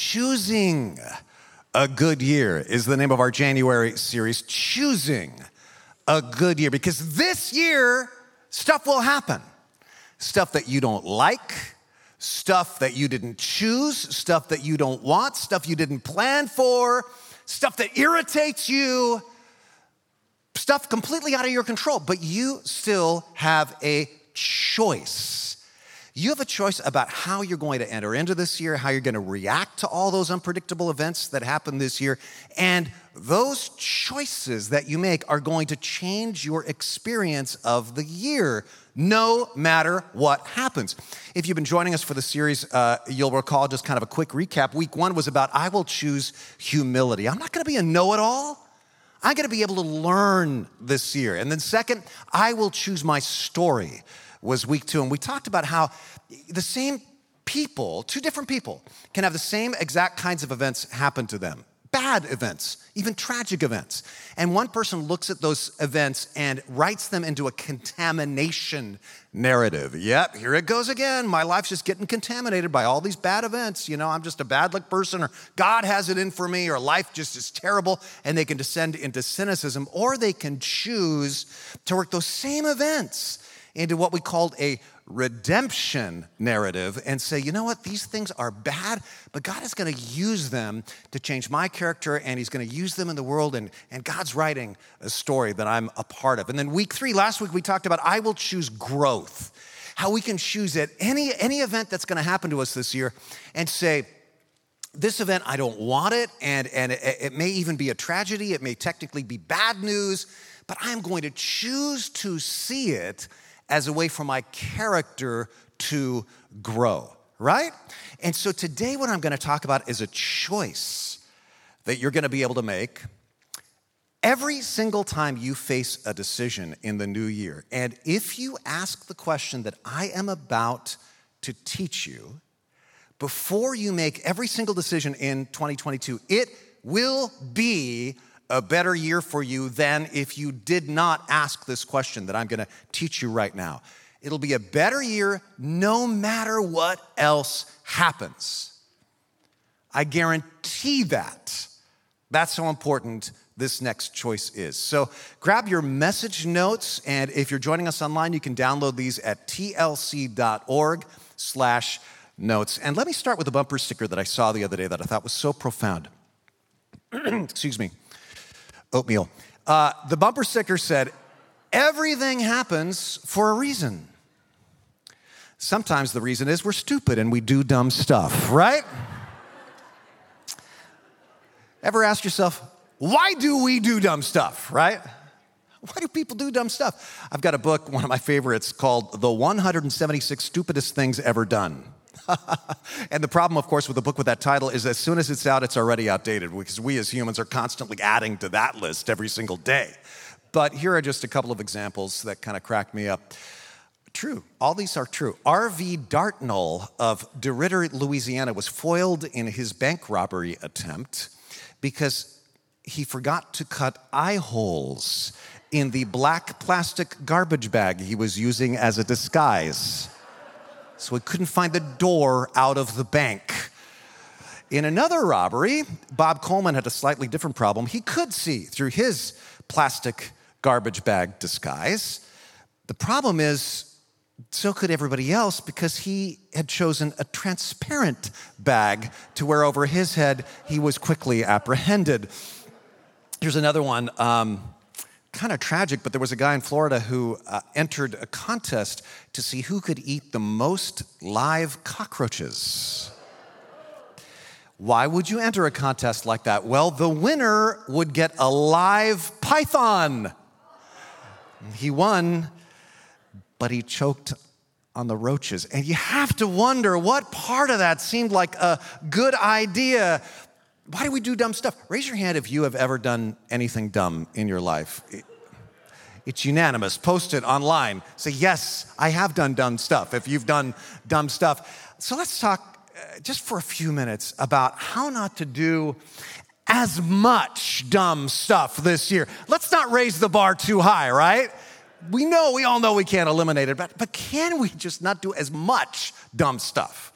Choosing a Good Year is the name of our January series. Choosing a Good Year. Because this year, stuff will happen. Stuff that you don't like, stuff that you didn't choose, stuff that you don't want, stuff you didn't plan for, stuff that irritates you, stuff completely out of your control. But you still have a choice. You have a choice about how you're going to enter into this year, how you're going to react to all those unpredictable events that happen this year. And those choices that you make are going to change your experience of the year, no matter what happens. If you've been joining us for the series, uh, you'll recall just kind of a quick recap. Week one was about I will choose humility. I'm not going to be a know it all. I'm going to be able to learn this year. And then, second, I will choose my story was week two. And we talked about how the same people, two different people, can have the same exact kinds of events happen to them bad events, even tragic events. And one person looks at those events and writes them into a contamination narrative. Yep, here it goes again. My life's just getting contaminated by all these bad events. You know, I'm just a bad luck person, or God has it in for me, or life just is terrible. And they can descend into cynicism, or they can choose to work those same events into what we called a redemption narrative and say, you know what, these things are bad, but God is going to use them to change my character and He's going to use them in the world. And, and God's writing a story that I'm a part of. And then week three, last week, we talked about I will choose growth. How we can choose at any, any event that's going to happen to us this year and say, this event, I don't want it, and, and it, it may even be a tragedy, it may technically be bad news, but I'm going to choose to see it as a way for my character to grow, right? And so today, what I'm going to talk about is a choice that you're going to be able to make every single time you face a decision in the new year. And if you ask the question that I am about to teach you, before you make every single decision in 2022, it will be a better year for you than if you did not ask this question that I'm going to teach you right now. It'll be a better year no matter what else happens. I guarantee that. That's how important this next choice is. So grab your message notes, and if you're joining us online, you can download these at tlc.org slash notes. And let me start with a bumper sticker that I saw the other day that I thought was so profound. Excuse me oatmeal. Uh, the bumper sticker said, Everything happens for a reason. Sometimes the reason is we're stupid and we do dumb stuff, right? Ever ask yourself, why do we do dumb stuff, right? Why do people do dumb stuff? I've got a book, one of my favorites, called The 176 Stupidest Things Ever Done. and the problem, of course, with a book with that title is as soon as it's out, it's already outdated because we as humans are constantly adding to that list every single day. But here are just a couple of examples that kind of crack me up. True, all these are true. R.V. Dartnell of DeRidder, Louisiana, was foiled in his bank robbery attempt because he forgot to cut eye holes in the black plastic garbage bag he was using as a disguise so he couldn't find the door out of the bank. In another robbery, Bob Coleman had a slightly different problem. He could see through his plastic garbage bag disguise. The problem is, so could everybody else because he had chosen a transparent bag to wear over his head. He was quickly apprehended. Here's another one. Um, kind of tragic, but there was a guy in Florida who uh, entered a contest to see who could eat the most live cockroaches. Why would you enter a contest like that? Well, the winner would get a live python. He won, but he choked on the roaches. And you have to wonder what part of that seemed like a good idea why do we do dumb stuff? Raise your hand if you have ever done anything dumb in your life. It's unanimous. Post it online. Say, yes, I have done dumb stuff if you've done dumb stuff. So let's talk uh, just for a few minutes about how not to do as much dumb stuff this year. Let's not raise the bar too high, right? We know, we all know we can't eliminate it, but, but can we just not do as much dumb stuff?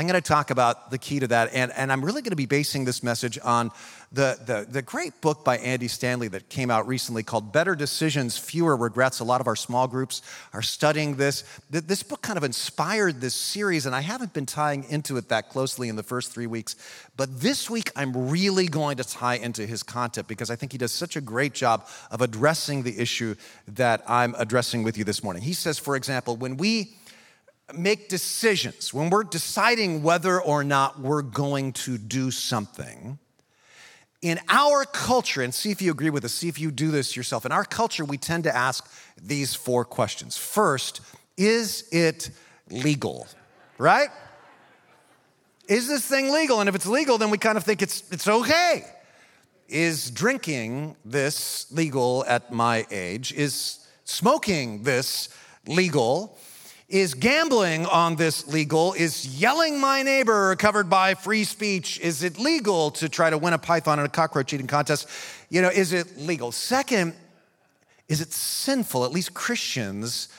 I'm going to talk about the key to that. And, and I'm really going to be basing this message on the, the, the great book by Andy Stanley that came out recently called Better Decisions, Fewer Regrets. A lot of our small groups are studying this. This book kind of inspired this series, and I haven't been tying into it that closely in the first three weeks. But this week, I'm really going to tie into his content because I think he does such a great job of addressing the issue that I'm addressing with you this morning. He says, for example, when we make decisions, when we're deciding whether or not we're going to do something, in our culture, and see if you agree with this, see if you do this yourself. In our culture, we tend to ask these four questions. First, is it legal? Right? Is this thing legal? And if it's legal, then we kind of think it's, it's okay. Is drinking this legal at my age? Is smoking this legal? Is gambling on this legal? Is yelling my neighbor covered by free speech? Is it legal to try to win a python in a cockroach eating contest? You know, is it legal? Second, is it sinful? At least Christians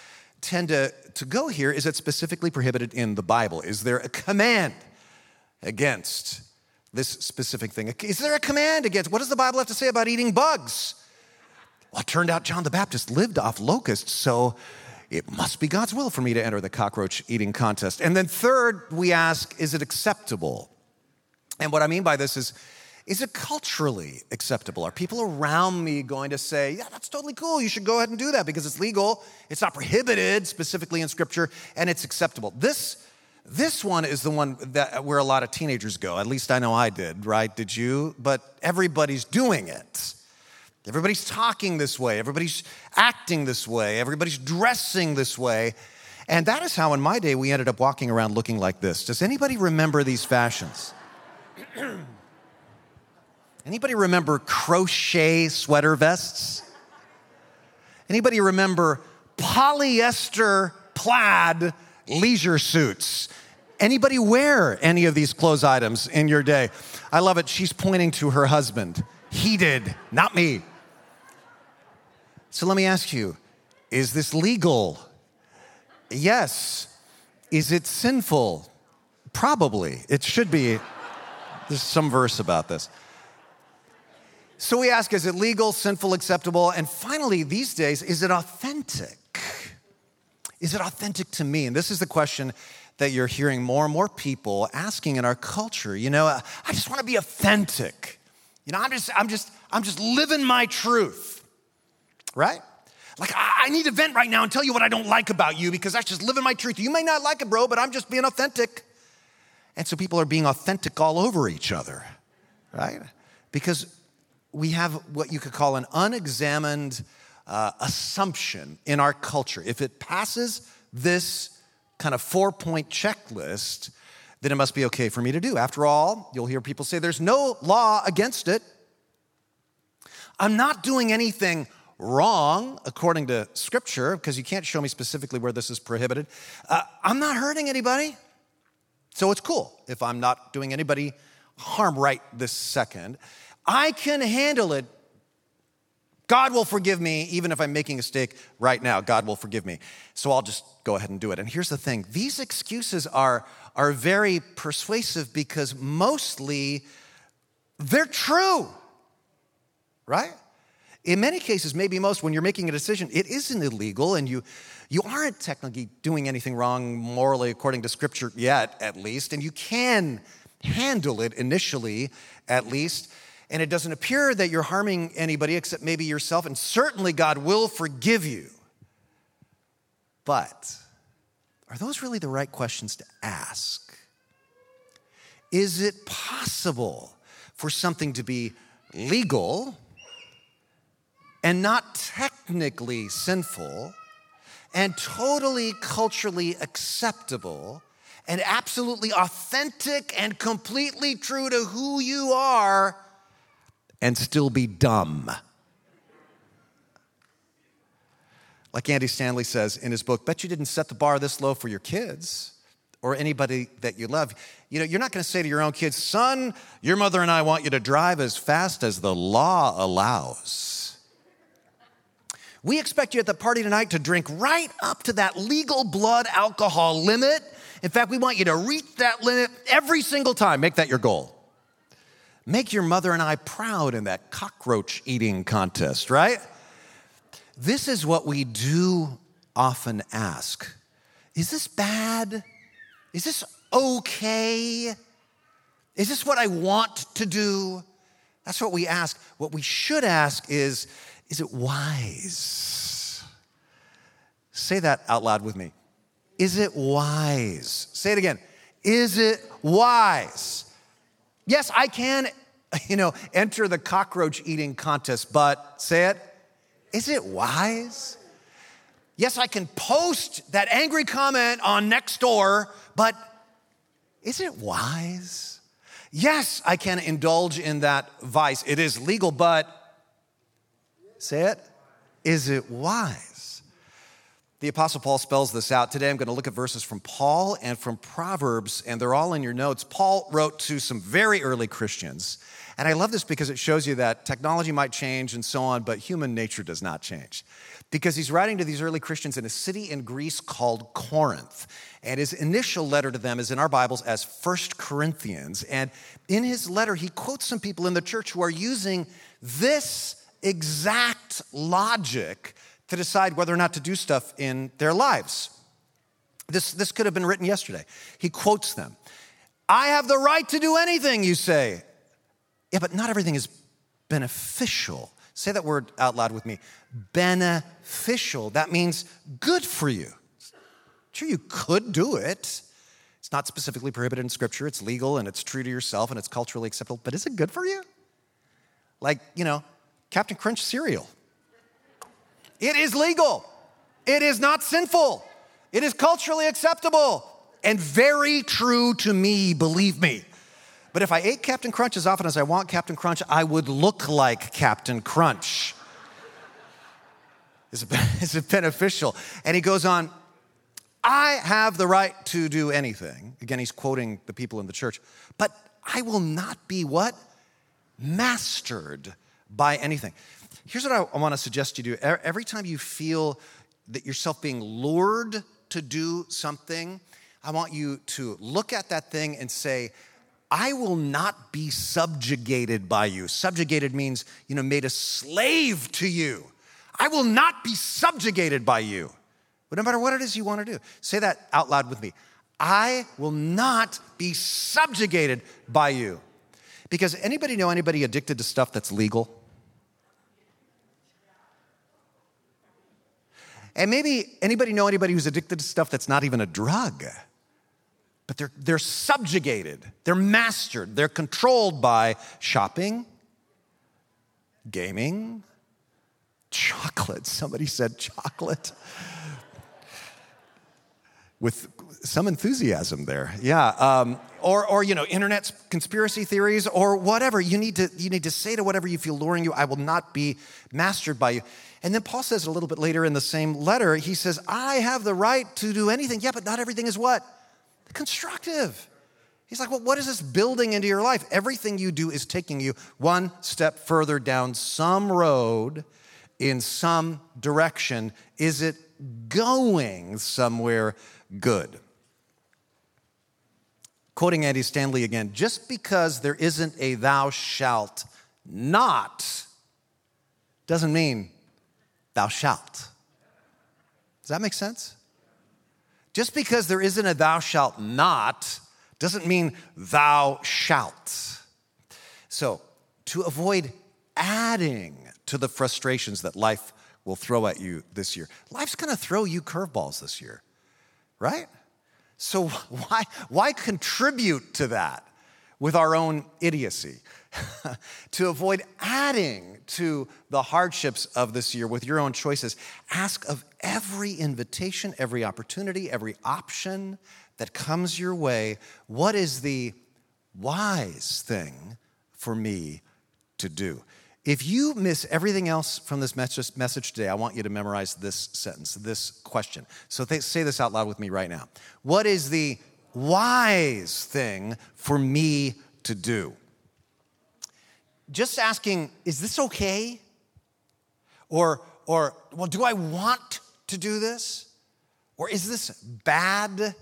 tend to, to go here. Is it specifically prohibited in the Bible? Is there a command against this specific thing? Is there a command against? What does the Bible have to say about eating bugs? Well, it turned out John the Baptist lived off locusts, so it must be God's will for me to enter the cockroach eating contest. And then, third, we ask, is it acceptable? And what I mean by this is, is it culturally acceptable? Are people around me going to say, yeah, that's totally cool, you should go ahead and do that because it's legal, it's not prohibited specifically in scripture, and it's acceptable? This, this one is the one that where a lot of teenagers go. At least I know I did, right? Did you? But everybody's doing it. Everybody's talking this way, everybody's acting this way, everybody's dressing this way. And that is how, in my day, we ended up walking around looking like this. Does anybody remember these fashions? anybody remember crochet sweater vests? Anybody remember polyester plaid leisure suits? Anybody wear any of these clothes items in your day? I love it. She's pointing to her husband. He did, not me. So let me ask you is this legal? Yes. Is it sinful? Probably. It should be. There's some verse about this. So we ask is it legal, sinful, acceptable? And finally, these days, is it authentic? Is it authentic to me? And this is the question that you're hearing more and more people asking in our culture. You know, I just want to be authentic. You know, I'm just, I'm just, I'm just living my truth right? Like, I, need to vent right now and tell you what I don't like about you because that's just living my truth. You may not like it, bro, but I'm just being authentic. And so people are being authentic all over each other, right? Because we have what you could call an unexamined uh, assumption in our culture. If it passes this kind of four point checklist, then it must be okay for me to do. After all, you'll hear people say there's no law against it. I'm not doing anything wrong according to scripture, because you can't show me specifically where this is prohibited. Uh, I'm not hurting anybody. So it's cool if I'm not doing anybody harm right this second. I can handle it. God will forgive me even if I'm making a mistake right now. God will forgive me. So I'll just go ahead and do it. And here's the thing these excuses are, are very persuasive because mostly they're true, right? In many cases, maybe most, when you're making a decision, it isn't illegal and you, you aren't technically doing anything wrong morally according to scripture yet, at least, and you can handle it initially, at least. And it doesn't appear that you're harming anybody except maybe yourself, and certainly God will forgive you. But are those really the right questions to ask? Is it possible for something to be legal? And not technically sinful and totally culturally acceptable and absolutely authentic and completely true to who you are and still be dumb. Like Andy Stanley says in his book, bet you didn't set the bar this low for your kids or anybody that you love. You know, you're not going to say to your own kids, son, your mother and I want you to drive as fast as the law allows. We expect you at the party tonight to drink right up to that legal blood alcohol limit In fact, we want you to reach that limit every single time. Make that your goal. Make your mother and I proud in that cockroach eating contest, right? This is what we do often ask Is this bad? Is this okay? Is this what I want to do? That's what we ask. What we should ask is Is it wise? Say that out loud with me. Is it wise? Say it again. Is it wise? Yes, I can, you know, enter the cockroach eating contest, but say it. Is it wise? Yes, I can post that angry comment on Nextdoor, but is it wise? Yes, I can indulge in that vice. It is legal, but say it. Is it wise? The Apostle Paul spells this out. Today I'm going to look at verses from Paul and from Proverbs, and they're all in your notes. Paul wrote to some very early Christians. And I love this because it shows you that technology might change and so on, but human nature does not change. Because he's writing to these early Christians in a city in Greece called Corinth. And his initial letter to them is in our Bibles as First Corinthians. And in his letter, he quotes some people in the church who are using this exact logic to decide whether or not to do stuff in their lives. This, this could have been written yesterday. He quotes them. I have the right to do anything, you say. Yeah, but not everything is beneficial. Say that word out loud with me. Beneficial. That means good for you. Sure, you could do it. It's not specifically prohibited in Scripture. It's legal and it's true to yourself and it's culturally acceptable. But is it good for you? Like, you know, Captain Crunch cereal. It is legal. It is not sinful. It is culturally acceptable and very true to me, believe me. But if I ate Captain Crunch as often as I want Captain Crunch, I would look like Captain Crunch. Is it, is it beneficial? And he goes on, I have the right to do anything. Again, he's quoting the people in the church, but I will not be what? Mastered by anything. Here's what I, I want to suggest you do. Every time you feel that yourself being lured to do something, I want you to look at that thing and say, I will not be subjugated by you. Subjugated means, you know, made a slave to you. I will not be subjugated by you. But no matter what it is you want to do, say that out loud with me. I will not be subjugated by you. Because anybody know anybody addicted to stuff that's legal? And maybe anybody know anybody who's addicted to stuff that's not even a drug? But they're, they're subjugated, they're mastered, they're controlled by shopping, gaming, chocolate. Somebody said chocolate with some enthusiasm there. Yeah. Um, or, or, you know, internet conspiracy theories or whatever. You need, to, you need to say to whatever you feel luring you, I will not be mastered by you. And then Paul says a little bit later in the same letter, he says, I have the right to do anything. Yeah, but not everything is what? Constructive. He's like, well, what is this building into your life? Everything you do is taking you one step further down some road in some direction. Is it going somewhere good? Quoting Andy Stanley again, just because there isn't a thou shalt not doesn't mean thou shalt. Does that make sense? Just because there isn't a thou shalt not doesn't mean thou shalt. So, to avoid adding to the frustrations that life will throw at you this year, life's gonna throw you curveballs this year, right? So, why, why contribute to that with our own idiocy? to avoid adding to the hardships of this year with your own choices, ask of every invitation, every opportunity, every option that comes your way, what is the wise thing for me to do? If you miss everything else from this message today, I want you to memorize this sentence, this question. So say this out loud with me right now. What is the wise thing for me to do? just asking, is this okay? Or, or, well, do I want to do this? Or is this bad?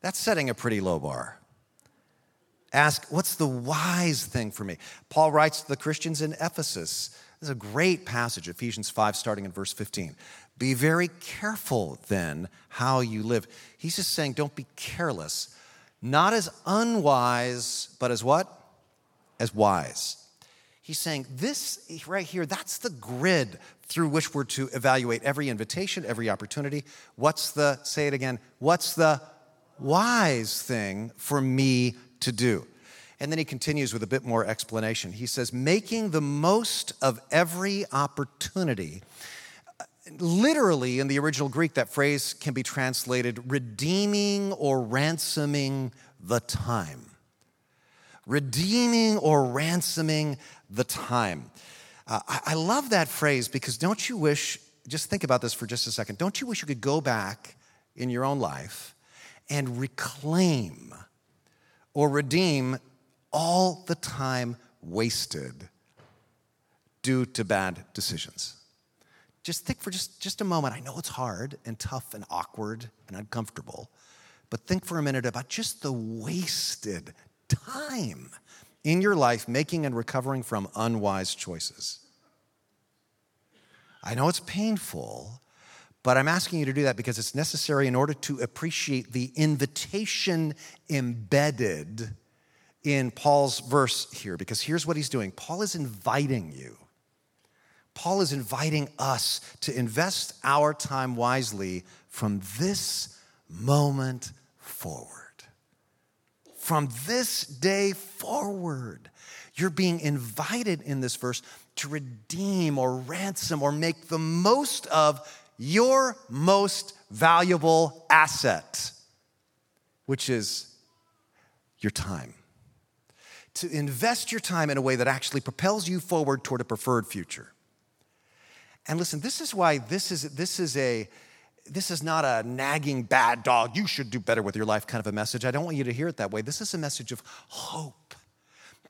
That's setting a pretty low bar. Ask, what's the wise thing for me? Paul writes to the Christians in Ephesus. This is a great passage, Ephesians 5, starting in verse 15. Be very careful then how you live. He's just saying, don't be careless, not as unwise, but as what? As wise. He's saying, this right here, that's the grid through which we're to evaluate every invitation, every opportunity. What's the, say it again, what's the wise thing for me to do. And then he continues with a bit more explanation. He says, making the most of every opportunity. Literally, in the original Greek, that phrase can be translated redeeming or ransoming the time. Redeeming or ransoming the time. Uh, I, I love that phrase because don't you wish, just think about this for just a second, don't you wish you could go back in your own life and reclaim or redeem all the time wasted due to bad decisions. Just think for just, just a moment. I know it's hard and tough and awkward and uncomfortable, but think for a minute about just the wasted time in your life making and recovering from unwise choices. I know it's painful, but I'm asking you to do that because it's necessary in order to appreciate the invitation embedded in Paul's verse here. Because here's what he's doing Paul is inviting you. Paul is inviting us to invest our time wisely from this moment forward. From this day forward, you're being invited in this verse to redeem or ransom or make the most of your most valuable asset, which is your time. To invest your time in a way that actually propels you forward toward a preferred future. And listen, this is why this is, this is a, this is not a nagging bad dog, you should do better with your life kind of a message. I don't want you to hear it that way. This is a message of hope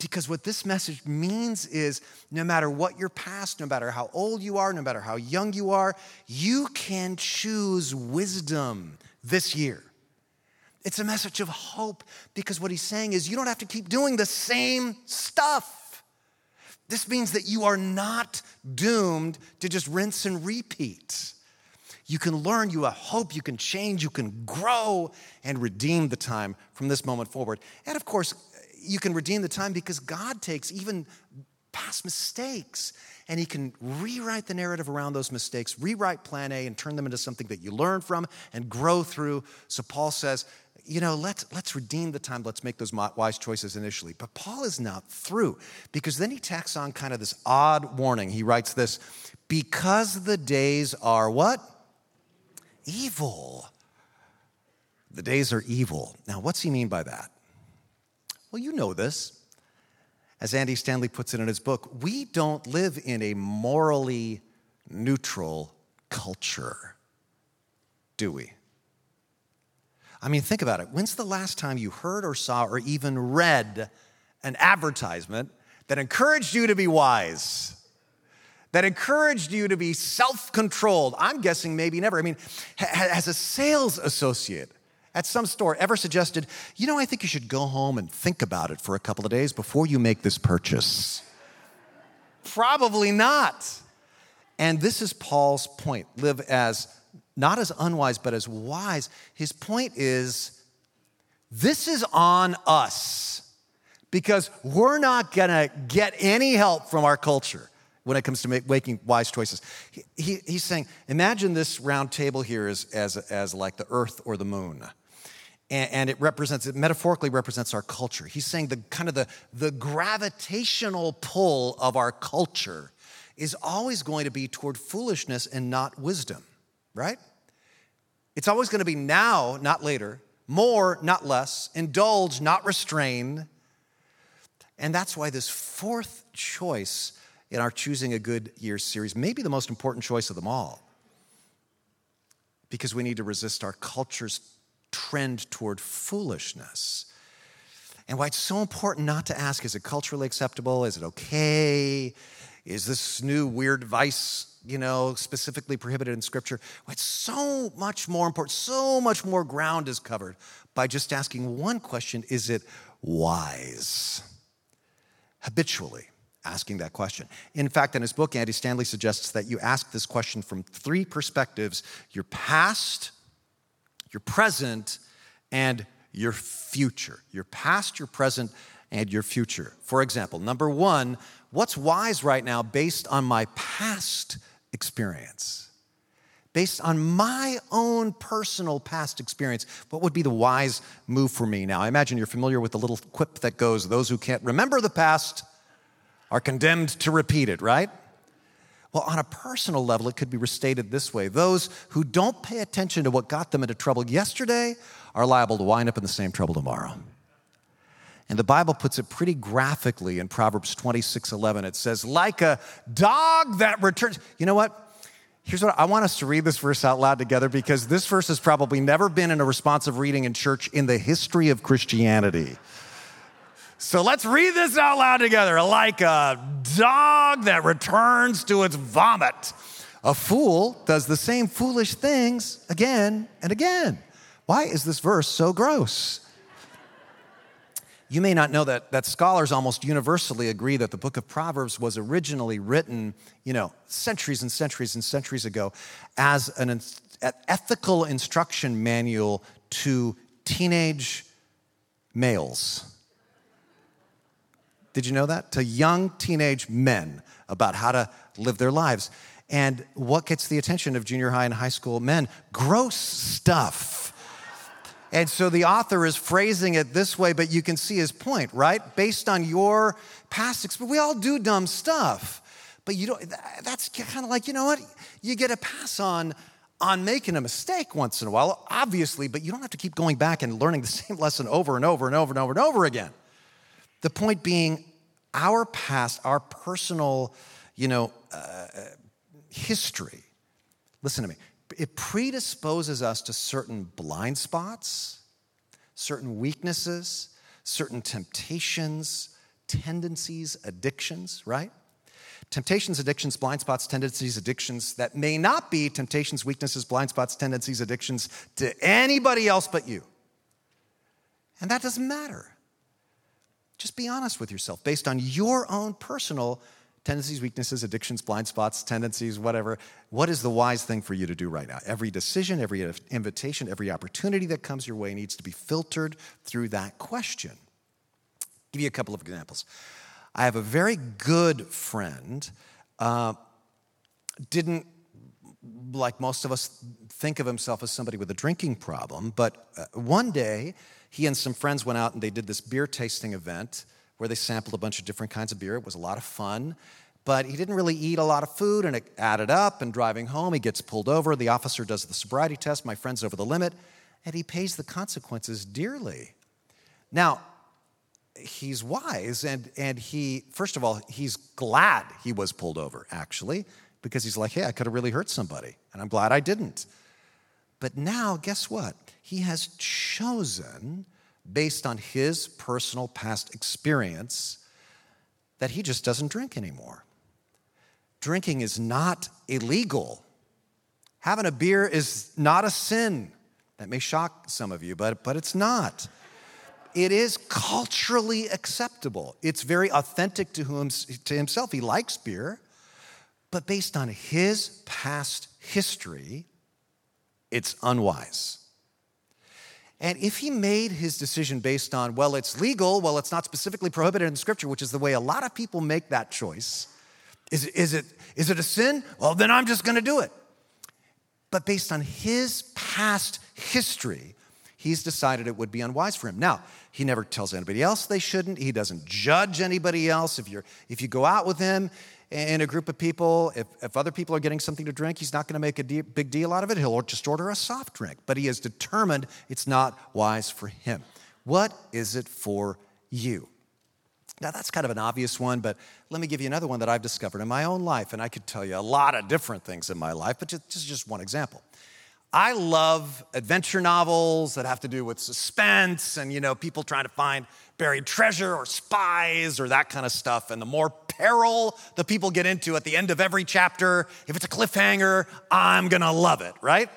because what this message means is no matter what your past, no matter how old you are, no matter how young you are, you can choose wisdom this year. It's a message of hope because what he's saying is you don't have to keep doing the same stuff. This means that you are not doomed to just rinse and repeat. You can learn, you have hope, you can change, you can grow and redeem the time from this moment forward. And of course, you can redeem the time because God takes even past mistakes and he can rewrite the narrative around those mistakes, rewrite plan A and turn them into something that you learn from and grow through. So Paul says, you know, let's, let's redeem the time. Let's make those wise choices initially. But Paul is not through because then he tacks on kind of this odd warning. He writes this because the days are what? Evil. The days are evil. Now, what's he mean by that? Well, you know this. As Andy Stanley puts it in his book, we don't live in a morally neutral culture, do we? I mean, think about it. When's the last time you heard or saw or even read an advertisement that encouraged you to be wise? That encouraged you to be self controlled? I'm guessing maybe never. I mean, as a sales associate, at some store ever suggested, you know, I think you should go home and think about it for a couple of days before you make this purchase? Probably not. And this is Paul's point live as not as unwise, but as wise. His point is this is on us because we're not gonna get any help from our culture when it comes to making wise choices. He, he, he's saying, imagine this round table here as, as, as like the earth or the moon and, and it represents it metaphorically represents our culture he's saying the kind of the, the gravitational pull of our culture is always going to be toward foolishness and not wisdom right it's always going to be now not later more not less indulge not restrain and that's why this fourth choice in our choosing a good year series may be the most important choice of them all because we need to resist our culture's trend toward foolishness. And why it's so important not to ask, is it culturally acceptable? Is it okay? Is this new weird vice, you know, specifically prohibited in Scripture? It's so much more important, so much more ground is covered by just asking one question Is it wise? Habitually asking that question. In fact, in his book, Andy Stanley suggests that you ask this question from three perspectives your past, your present, and your future. Your past, your present, and your future. For example, number one, what's wise right now based on my past experience? Based on my own personal past experience, what would be the wise move for me? Now, I imagine you're familiar with the little quip that goes, Those who can't remember the past are condemned to repeat it, right? Well, on a personal level, it could be restated this way Those who don't pay attention to what got them into trouble yesterday are liable to wind up in the same trouble tomorrow. And the Bible puts it pretty graphically in Proverbs 26 11. It says, like a dog that returns. You know what? Here's what I want us to read this verse out loud together because this verse has probably never been in a responsive reading in church in the history of Christianity. So let's read this out loud together. Like a dog that returns to its vomit, a fool does the same foolish things again and again. Why is this verse so gross? You may not know that, that scholars almost universally agree that the book of Proverbs was originally written, you know, centuries and centuries and centuries ago as an, an ethical instruction manual to teenage males. Did you know that? To young teenage men about how to live their lives. And what gets the attention of junior high and high school men? Gross stuff and so the author is phrasing it this way, but you can see his point, right? Based on your past experience, we all do dumb stuff. But you don't, that's kind of like, you know what? You get a pass on, on making a mistake once in a while, obviously, but you don't have to keep going back and learning the same lesson over and over and over and over and over again. The point being, our past, our personal, you know, uh, history, listen to me, it predisposes us to certain blind spots, certain weaknesses, certain temptations, tendencies, addictions, right? Temptations, addictions, blind spots, tendencies, addictions that may not be temptations, weaknesses, blind spots, tendencies, addictions to anybody else but you. And that doesn't matter. Just be honest with yourself based on your own personal tendencies, weaknesses, addictions, blind spots, tendencies, whatever. What is the wise thing for you to do right now? Every decision, every invitation, every opportunity that comes your way needs to be filtered through that question. I'll give you a couple of examples. I have a very good friend, uh, didn't, like most of us, think of himself as somebody with a drinking problem, but uh, one day he and some friends went out and they did this beer tasting event where they sampled a bunch of different kinds of beer. It was a lot of fun. But he didn't really eat a lot of food, and it added up. And driving home, he gets pulled over. The officer does the sobriety test. My friend's over the limit, and he pays the consequences dearly. Now, he's wise, and, and he, first of all, he's glad he was pulled over, actually, because he's like, hey, I could have really hurt somebody, and I'm glad I didn't. But now, guess what? He has chosen based on his personal past experience that he just doesn't drink anymore. Drinking is not illegal. Having a beer is not a sin. That may shock some of you, but, but it's not. It is culturally acceptable. It's very authentic to, whom, to himself. He likes beer, but based on his past history, it's unwise. And if he made his decision based on, well, it's legal, well, it's not specifically prohibited in Scripture, which is the way a lot of people make that choice, is, is, it, is it a sin? Well, then I'm just going to do it. But based on his past history, he's decided it would be unwise for him. Now, he never tells anybody else they shouldn't. He doesn't judge anybody else. If, you're, if you go out with him, in a group of people, if, if other people are getting something to drink, he's not going to make a de- big deal out of it. He'll just order a soft drink. But he is determined it's not wise for him. What is it for you? Now, that's kind of an obvious one, but let me give you another one that I've discovered in my own life. And I could tell you a lot of different things in my life, but just, just, just one example. I love adventure novels that have to do with suspense and, you know, people trying to find buried treasure or spies or that kind of stuff. And the more peril that people get into at the end of every chapter. If it's a cliffhanger, I'm gonna love it, right?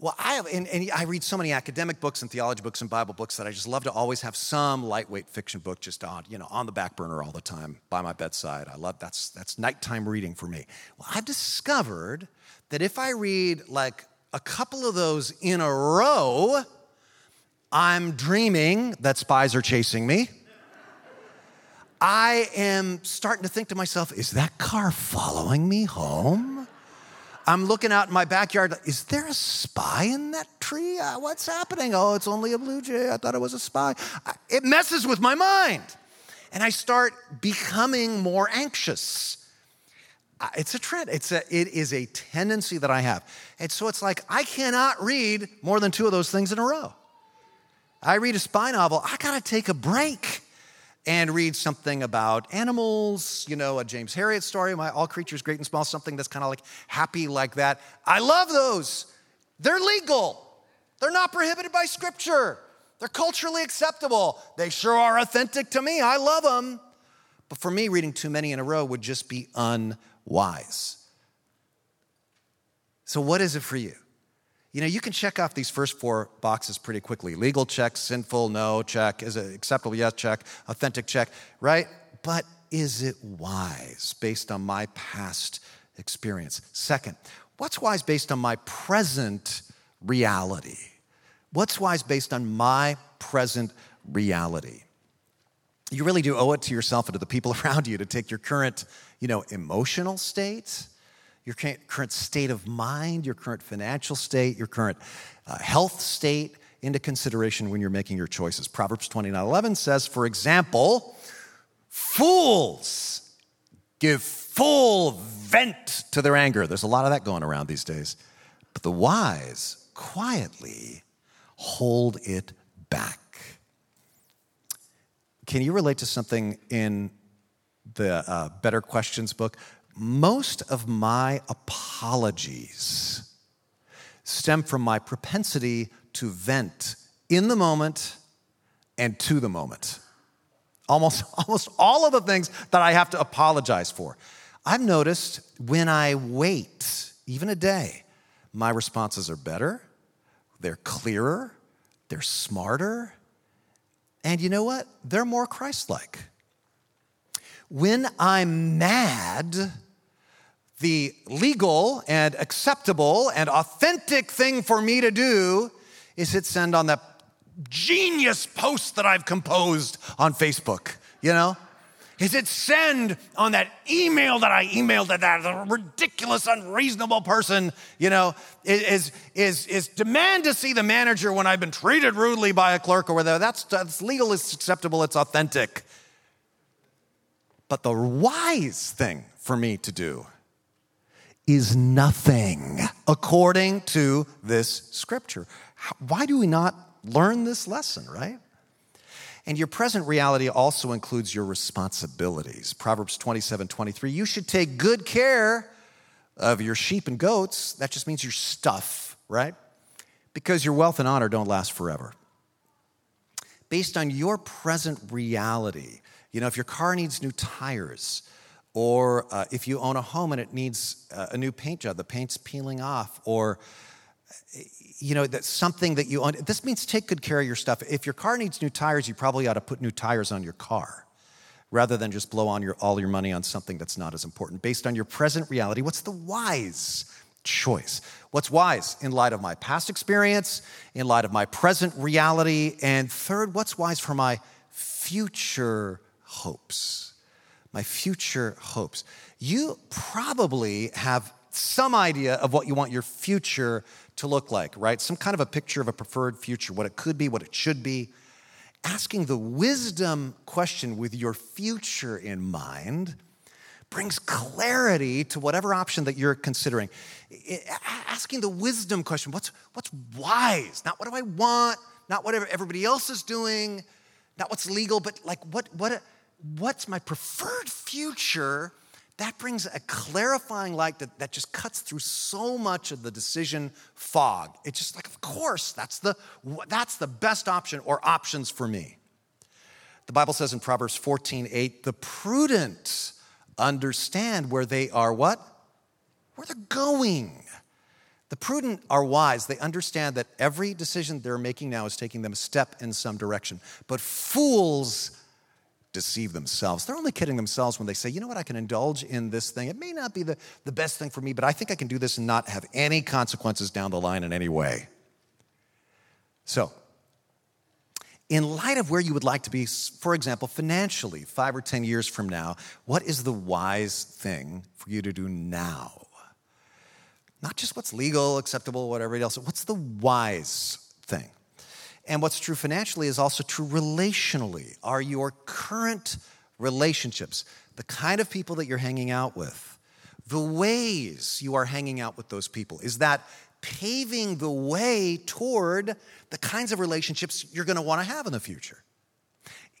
Well, I have, and, and, I read so many academic books and theology books and Bible books that I just love to always have some lightweight fiction book just on, you know, on the back burner all the time by my bedside. I love that's that's nighttime reading for me. Well, I've discovered that if I read like a couple of those in a row, I'm dreaming that spies are chasing me. I am starting to think to myself, is that car following me home? I'm looking out in my backyard. Is there a spy in that tree? Uh, what's happening? Oh, it's only a blue jay. I thought it was a spy. It messes with my mind. And I start becoming more anxious. It's a trend. It's a, it is a tendency that I have. And so it's like I cannot read more than two of those things in a row. I read a spy novel, I gotta take a break and read something about animals, you know, a James Herriot story, my All Creatures Great and Small, something that's kind of like happy like that. I love those. They're legal. They're not prohibited by scripture. They're culturally acceptable. They sure are authentic to me. I love them. But for me, reading too many in a row would just be unwise. So, what is it for you? You know, you can check off these first four boxes pretty quickly. Legal check, sinful, no, check. Is it acceptable? Yes, check. Authentic, check, right? But is it wise based on my past experience? Second, what's wise based on my present reality? What's wise based on my present reality? You really do owe it to yourself and to the people around you to take your current, you know, emotional state your current state of mind, your current financial state, your current uh, health state into consideration when you're making your choices. Proverbs 29 11 says, for example, fools give full vent to their anger. There's a lot of that going around these days. But the wise quietly hold it back. Can you relate to something in the uh, Better Questions book? Most of my apologies stem from my propensity to vent in the moment and to the moment. Almost, almost all of the things that I have to apologize for. I've noticed when I wait, even a day, my responses are better, they're clearer, they're smarter, and you know what? They're more Christ like. When I'm mad, the legal and acceptable and authentic thing for me to do is hit send on that genius post that I've composed on Facebook, you know? Is it send on that email that I emailed to that ridiculous, unreasonable person, you know? Is, is, is demand to see the manager when I've been treated rudely by a clerk or whether that's, that's legal, it's acceptable, it's authentic. But the wise thing for me to do is nothing according to this scripture. Why do we not learn this lesson, right? And your present reality also includes your responsibilities. Proverbs 27 23, you should take good care of your sheep and goats. That just means your stuff, right? Because your wealth and honor don't last forever. Based on your present reality, you know, if your car needs new tires, or uh, if you own a home and it needs uh, a new paint job, the paint's peeling off, or you know that's something that you own. This means take good care of your stuff. If your car needs new tires, you probably ought to put new tires on your car, rather than just blow on your, all your money on something that's not as important. Based on your present reality, what's the wise choice? What's wise in light of my past experience, in light of my present reality, and third, what's wise for my future hopes? My future hopes. You probably have some idea of what you want your future to look like, right? Some kind of a picture of a preferred future, what it could be, what it should be. Asking the wisdom question with your future in mind brings clarity to whatever option that you're considering. Asking the wisdom question what's, what's wise? Not what do I want, not what everybody else is doing, not what's legal, but like what, what, what's my preferred future, that brings a clarifying light that, that just cuts through so much of the decision fog. It's just like, of course, that's the, that's the best option or options for me. The Bible says in Proverbs 14 8, the prudent understand where they are what? Where they're going. The prudent are wise. They understand that every decision they're making now is taking them a step in some direction. But fools deceive themselves. They're only kidding themselves when they say, you know what, I can indulge in this thing. It may not be the, the best thing for me, but I think I can do this and not have any consequences down the line in any way. So, in light of where you would like to be, for example, financially, five or 10 years from now, what is the wise thing for you to do now? Not just what's legal, acceptable, whatever else, what's the wise thing? And what's true financially is also true relationally. Are your current relationships the kind of people that you're hanging out with? The ways you are hanging out with those people, is that paving the way toward the kinds of relationships you're going to want to have in the future?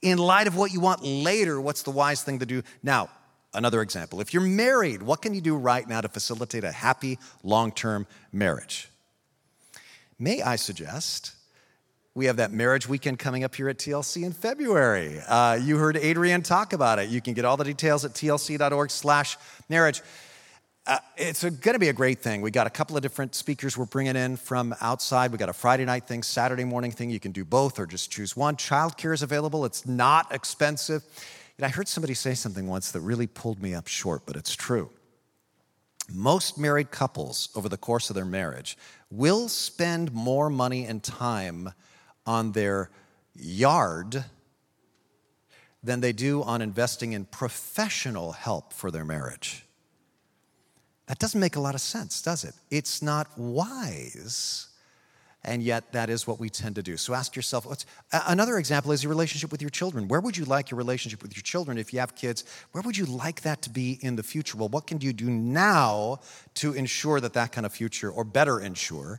In light of what you want later, what's the wise thing to do now? Another example if you're married, what can you do right now to facilitate a happy long term marriage? May I suggest we have that marriage weekend coming up here at TLC in February. Uh, you heard Adrienne talk about it. You can get all the details at tlc.org/marriage. Uh, it's going to be a great thing. We got a couple of different speakers we're bringing in from outside. We got a Friday night thing, Saturday morning thing. You can do both or just choose one. Childcare is available. It's not expensive. And I heard somebody say something once that really pulled me up short, but it's true. Most married couples over the course of their marriage will spend more money and time on their yard than they do on investing in professional help for their marriage. That doesn't make a lot of sense, does it? It's not wise. And yet, that is what we tend to do. So ask yourself another example is your relationship with your children. Where would you like your relationship with your children if you have kids? Where would you like that to be in the future? Well, what can you do now to ensure that that kind of future, or better ensure,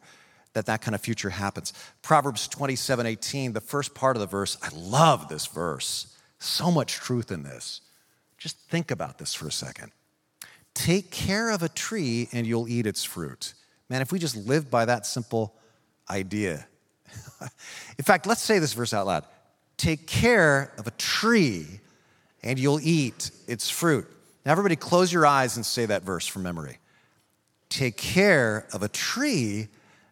that that kind of future happens. Proverbs 27 18, the first part of the verse, I love this verse. So much truth in this. Just think about this for a second. Take care of a tree and you'll eat its fruit. Man, if we just lived by that simple idea. in fact, let's say this verse out loud. Take care of a tree and you'll eat its fruit. Now, everybody, close your eyes and say that verse from memory. Take care of a tree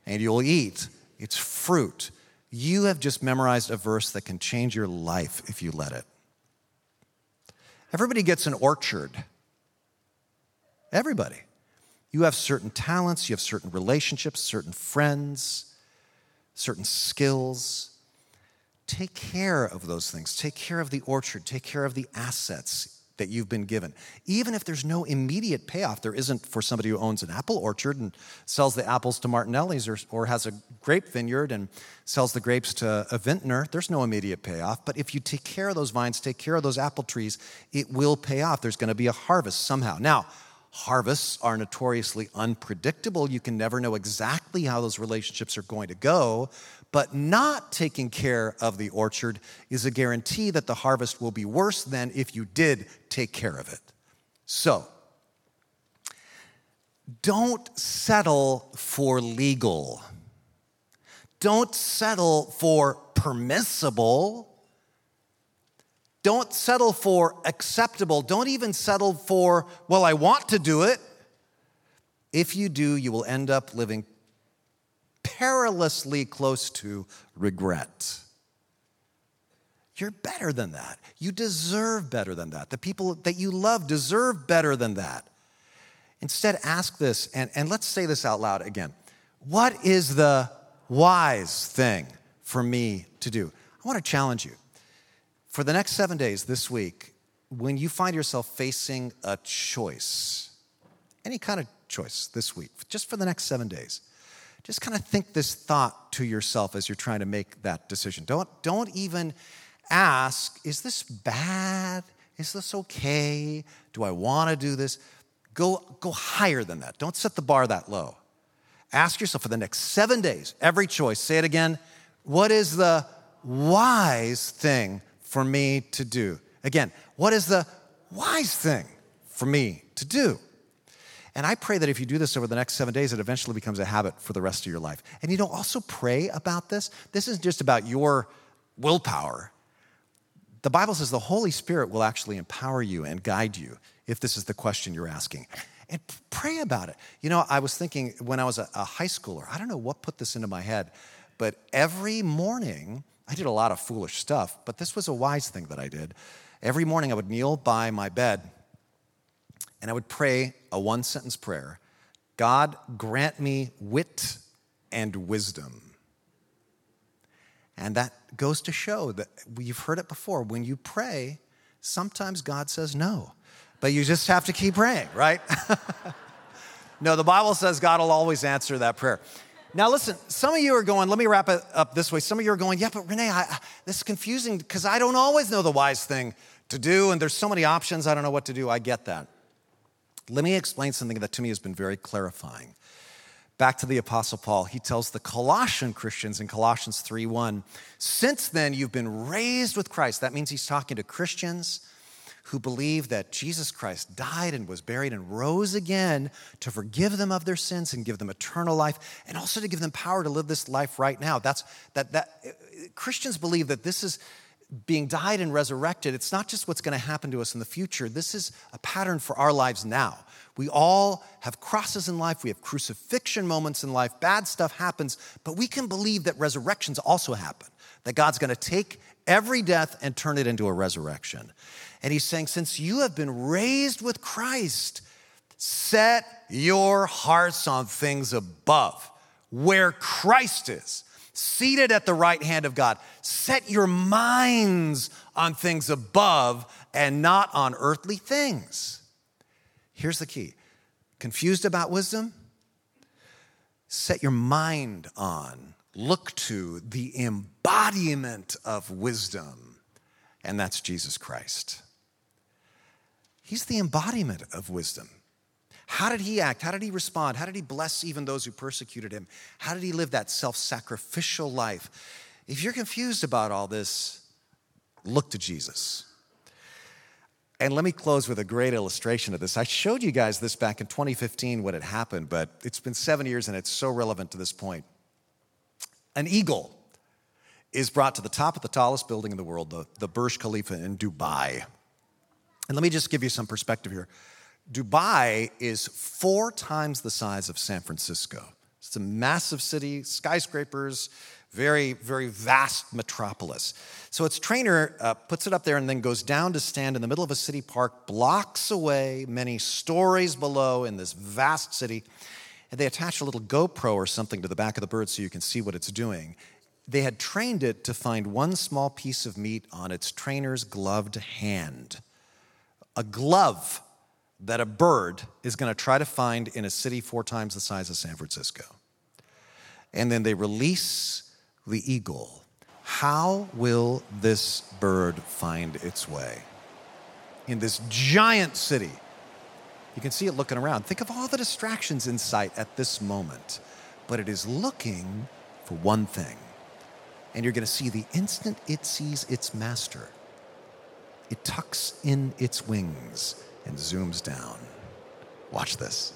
and you'll eat its fruit. You have just memorized a verse that can change your life if you let it. Everybody gets an orchard. Everybody. You have certain talents, you have certain relationships, certain friends, certain skills. Take care of those things. Take care of the orchard. Take care of the assets that you've been given. Even if there's no immediate payoff, there isn't for somebody who owns an apple orchard and sells the apples to Martinelli's or, or has a grape vineyard and sells the grapes to a vintner, there's no immediate payoff. But if you take care of those vines, take care of those apple trees, it will pay off. There's going to be a harvest somehow. Now, harvests are notoriously unpredictable. You can never know exactly how those relationships are going to go. But not taking care of the orchard is a guarantee that the harvest will be worse than if you did take care of it. So, don't settle for legal. Don't settle for permissible. Don't settle for acceptable. Don't even settle for, well, I want to do it. If you do, you will end up living perilously close to regret. You're better than that. You deserve better than that. The people that you love deserve better than that. Instead, ask this, and, and let's say this out loud again. What is the wise thing for me to do? I want to challenge you. For the next seven days this week, when you find yourself facing a choice, any kind of choice this week, just for the next seven days, just kind of think this thought to yourself as you're trying to make that decision. Don't, don't even ask, is this bad? Is this okay? Do I want to do this? Go, go higher than that. Don't set the bar that low. Ask yourself for the next seven days, every choice, say it again. What is the wise thing for me to do? Again, what is the wise thing for me to do? And I pray that if you do this over the next seven days, it eventually becomes a habit for the rest of your life. And you know, also pray about this. This isn't just about your willpower. the Bible says the Holy Spirit will actually empower you and guide you if this is the question you're asking. And pray about it. You know, I was thinking when I was a, high schooler, I don't know what put this into my head, but every morning, I did a lot of foolish stuff, but this was a wise thing that I did. Every morning, I would kneel by my bed and I would pray a one sentence prayer God, grant me wit and wisdom. And that goes to show that we've heard it before. When you pray, sometimes God says no, but you just have to keep praying, right? no, the Bible says God will always answer that prayer. Now, listen, some of you are going, let me wrap it up this way. Some of you are going, yeah, but Renee, I, this is confusing because I don't always know the wise thing to do, and there's so many options, I don't know what to do. I get that. Let me explain something that to me has been very clarifying. Back to the Apostle Paul, he tells the Colossian Christians in Colossians 3:1, since then you've been raised with Christ. That means he's talking to Christians who believe that Jesus Christ died and was buried and rose again to forgive them of their sins and give them eternal life and also to give them power to live this life right now. That's that that Christians believe that this is being died and resurrected, it's not just what's going to happen to us in the future. This is a pattern for our lives now. We all have crosses in life, we have crucifixion moments in life, bad stuff happens, but we can believe that resurrections also happen, that God's going to take every death and turn it into a resurrection. And he's saying, since you have been raised with Christ, set your hearts on things above, where Christ is seated at the right hand of God. Set your minds on things above and not on earthly things. Here's the key confused about wisdom? Set your mind on, look to the embodiment of wisdom, and that's Jesus Christ. He's the embodiment of wisdom. How did he act? How did he respond? How did he bless even those who persecuted him? How did he live that self sacrificial life? If you're confused about all this, look to Jesus. And let me close with a great illustration of this. I showed you guys this back in 2015 when it happened, but it's been seven years and it's so relevant to this point. An eagle is brought to the top of the tallest building in the world, the, the Burj Khalifa in Dubai. And let me just give you some perspective here. Dubai is four times the size of San Francisco. It's a massive city, skyscrapers, very, very vast metropolis. So its trainer uh, puts it up there and then goes down to stand in the middle of a city park, blocks away, many stories below in this vast city. And they attach a little GoPro or something to the back of the bird so you can see what it's doing. They had trained it to find one small piece of meat on its trainer's gloved hand. A glove that a bird is going to try to find in a city four times the size of San Francisco. And then they release the eagle. How will this bird find its way? In this giant city, you can see it looking around. Think of all the distractions in sight at this moment, but it is looking for one thing. And you're going to see the instant it sees its master, it tucks in its wings and zooms down. Watch this.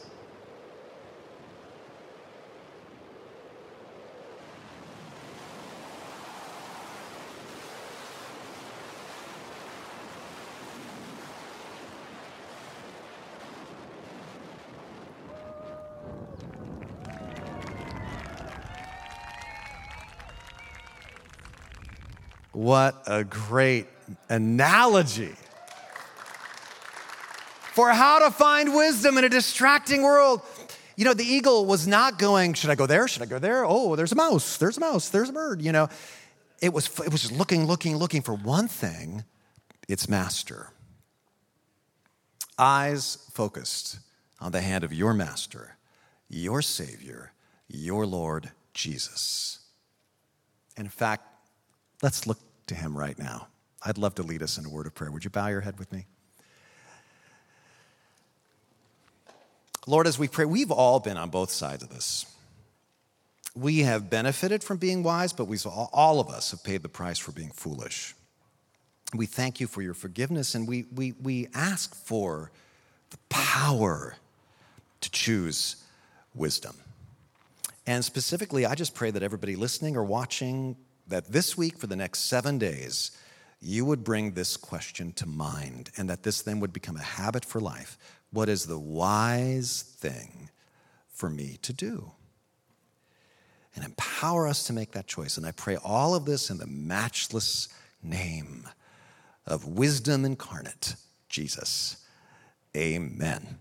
What a great analogy for how to find wisdom in a distracting world. You know, the eagle was not going, should I go there? Should I go there? Oh, there's a mouse. There's a mouse. There's a bird. You know, it was, it was just looking, looking, looking for one thing its master. Eyes focused on the hand of your master, your Savior, your Lord Jesus. And in fact, let's look to him right now. I'd love to lead us in a word of prayer. Would you bow your head with me? Lord, as we pray, we've all been on both sides of this. We have benefited from being wise, but we've, all of us have paid the price for being foolish. We thank you for your forgiveness, and we, we, we ask for the power to choose wisdom. And specifically, I just pray that everybody listening or watching, that this week for the next seven days, you would bring this question to mind and that this then would become a habit for life. What is the wise thing for me to do? And empower us to make that choice. And I pray all of this in the matchless name of wisdom incarnate, Jesus. Amen.